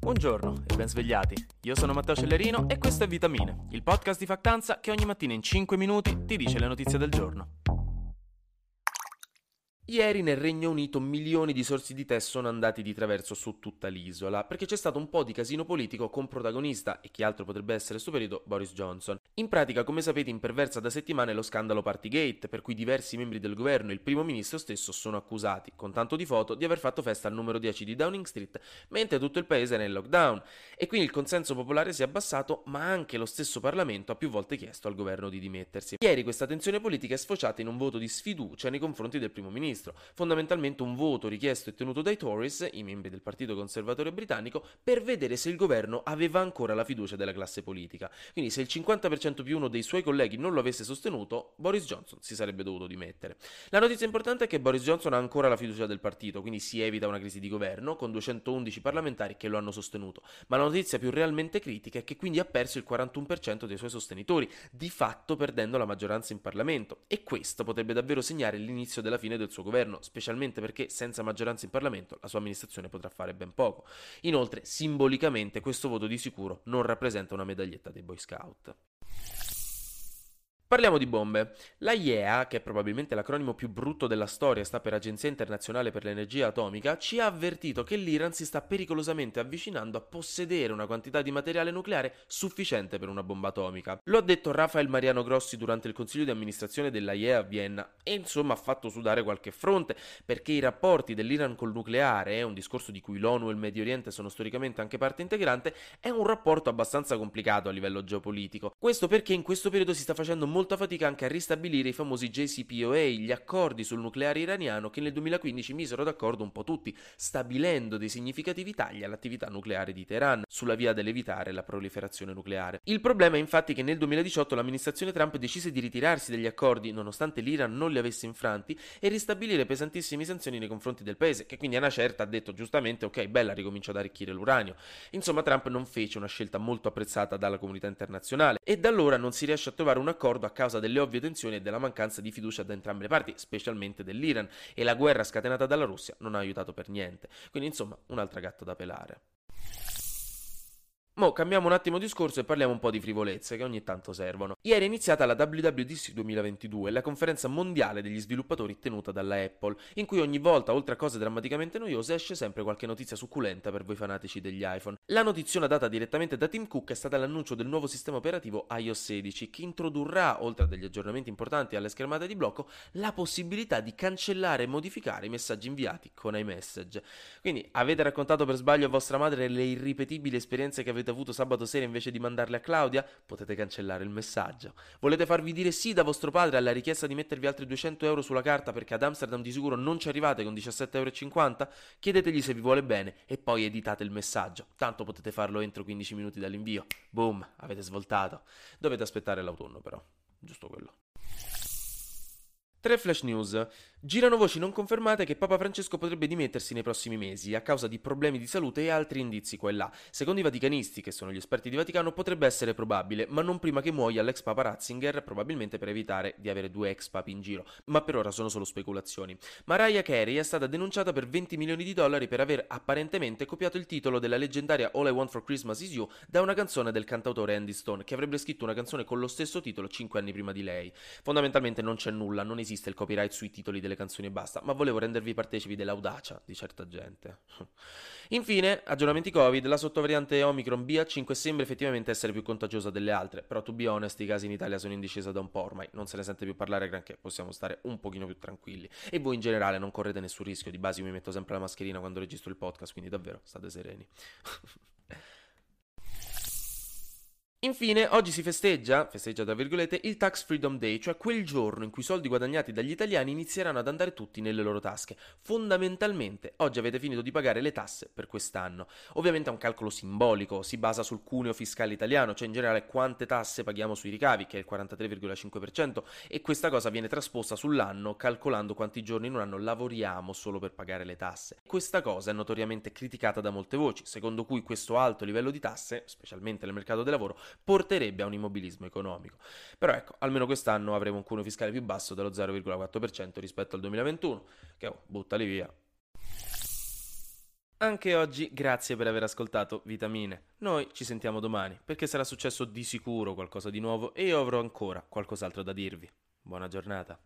Buongiorno e ben svegliati. Io sono Matteo Cellerino e questo è Vitamine, il podcast di Factanza che ogni mattina in 5 minuti ti dice le notizie del giorno. Ieri nel Regno Unito milioni di sorsi di tè sono andati di traverso su tutta l'isola, perché c'è stato un po' di casino politico con protagonista, e chi altro potrebbe essere suo periodo, Boris Johnson. In pratica, come sapete, imperversa da settimane lo scandalo Partygate, per cui diversi membri del governo e il primo ministro stesso sono accusati, con tanto di foto, di aver fatto festa al numero 10 di Downing Street, mentre tutto il paese era in lockdown. E quindi il consenso popolare si è abbassato, ma anche lo stesso Parlamento ha più volte chiesto al governo di dimettersi. Ieri questa tensione politica è sfociata in un voto di sfiducia nei confronti del primo ministro, fondamentalmente un voto richiesto e tenuto dai Tories, i membri del Partito Conservatore britannico, per vedere se il governo aveva ancora la fiducia della classe politica. Quindi se il 50% più uno dei suoi colleghi non lo avesse sostenuto, Boris Johnson si sarebbe dovuto dimettere. La notizia importante è che Boris Johnson ha ancora la fiducia del partito, quindi si evita una crisi di governo con 211 parlamentari che lo hanno sostenuto. Ma la notizia più realmente critica è che quindi ha perso il 41% dei suoi sostenitori, di fatto perdendo la maggioranza in Parlamento. E questo potrebbe davvero segnare l'inizio della fine del suo governo, specialmente perché senza maggioranza in Parlamento la sua amministrazione potrà fare ben poco. Inoltre, simbolicamente, questo voto di sicuro non rappresenta una medaglietta dei Boy Scout. Parliamo di bombe. La IEA, che è probabilmente l'acronimo più brutto della storia, sta per Agenzia Internazionale per l'Energia Atomica, ci ha avvertito che l'Iran si sta pericolosamente avvicinando a possedere una quantità di materiale nucleare sufficiente per una bomba atomica. Lo ha detto Rafael Mariano Grossi durante il consiglio di amministrazione della IEA a Vienna e insomma ha fatto sudare qualche fronte perché i rapporti dell'Iran col nucleare, un discorso di cui l'ONU e il Medio Oriente sono storicamente anche parte integrante, è un rapporto abbastanza complicato a livello geopolitico. Questo perché in questo periodo si sta facendo molto molta fatica anche a ristabilire i famosi JCPOA, gli accordi sul nucleare iraniano che nel 2015 misero d'accordo un po' tutti, stabilendo dei significativi tagli all'attività nucleare di Teheran, sulla via dell'evitare la proliferazione nucleare. Il problema è infatti che nel 2018 l'amministrazione Trump decise di ritirarsi dagli accordi nonostante l'Iran non li avesse infranti e ristabilire pesantissime sanzioni nei confronti del paese, che quindi a una certa ha detto giustamente ok, bella, ricomincio ad arricchire l'uranio. Insomma, Trump non fece una scelta molto apprezzata dalla comunità internazionale e da allora non si riesce a trovare un accordo a causa delle ovvie tensioni e della mancanza di fiducia da entrambe le parti, specialmente dell'Iran, e la guerra scatenata dalla Russia non ha aiutato per niente. Quindi insomma, un'altra gatta da pelare. Mo cambiamo un attimo discorso e parliamo un po' di frivolezze che ogni tanto servono. Ieri è iniziata la WWDC 2022, la conferenza mondiale degli sviluppatori tenuta dalla Apple, in cui ogni volta, oltre a cose drammaticamente noiose, esce sempre qualche notizia succulenta per voi fanatici degli iPhone. La notiziona data direttamente da Tim Cook è stata l'annuncio del nuovo sistema operativo iOS 16, che introdurrà, oltre a degli aggiornamenti importanti alle schermate di blocco, la possibilità di cancellare e modificare i messaggi inviati con iMessage. Quindi avete raccontato per sbaglio a vostra madre le irripetibili esperienze che avete avete avuto sabato sera invece di mandarle a Claudia, potete cancellare il messaggio. Volete farvi dire sì da vostro padre alla richiesta di mettervi altri 200 euro sulla carta perché ad Amsterdam di sicuro non ci arrivate con 17,50 euro? Chiedetegli se vi vuole bene e poi editate il messaggio. Tanto potete farlo entro 15 minuti dall'invio. Boom, avete svoltato. Dovete aspettare l'autunno però. Giusto quello. Tre flash news. Girano voci non confermate che Papa Francesco potrebbe dimettersi nei prossimi mesi a causa di problemi di salute e altri indizi qua e là. Secondo i vaticanisti, che sono gli esperti di Vaticano, potrebbe essere probabile, ma non prima che muoia l'ex Papa Ratzinger, probabilmente per evitare di avere due ex papi in giro. Ma per ora sono solo speculazioni. Mariah Carey è stata denunciata per 20 milioni di dollari per aver apparentemente copiato il titolo della leggendaria All I Want for Christmas Is You da una canzone del cantautore Andy Stone, che avrebbe scritto una canzone con lo stesso titolo 5 anni prima di lei. Fondamentalmente non c'è nulla, non esiste il copyright sui titoli delle canzoni e basta, ma volevo rendervi partecipi dell'audacia di certa gente. Infine, aggiornamenti Covid, la sottovariante Omicron BA5 sembra effettivamente essere più contagiosa delle altre, però to be honest i casi in Italia sono in discesa da un po' ormai, non se ne sente più parlare granché, possiamo stare un pochino più tranquilli. E voi in generale non correte nessun rischio, di base io mi metto sempre la mascherina quando registro il podcast, quindi davvero state sereni. Infine, oggi si festeggia, festeggia tra virgolette, il Tax Freedom Day, cioè quel giorno in cui i soldi guadagnati dagli italiani inizieranno ad andare tutti nelle loro tasche. Fondamentalmente, oggi avete finito di pagare le tasse per quest'anno. Ovviamente è un calcolo simbolico, si basa sul cuneo fiscale italiano, cioè in generale quante tasse paghiamo sui ricavi, che è il 43,5%, e questa cosa viene trasposta sull'anno calcolando quanti giorni in un anno lavoriamo solo per pagare le tasse. Questa cosa è notoriamente criticata da molte voci, secondo cui questo alto livello di tasse, specialmente nel mercato del lavoro, porterebbe a un immobilismo economico. Però ecco, almeno quest'anno avremo un cuneo fiscale più basso dello 0,4% rispetto al 2021, che oh, buttali via. Anche oggi grazie per aver ascoltato Vitamine. Noi ci sentiamo domani perché sarà successo di sicuro qualcosa di nuovo e io avrò ancora qualcos'altro da dirvi. Buona giornata.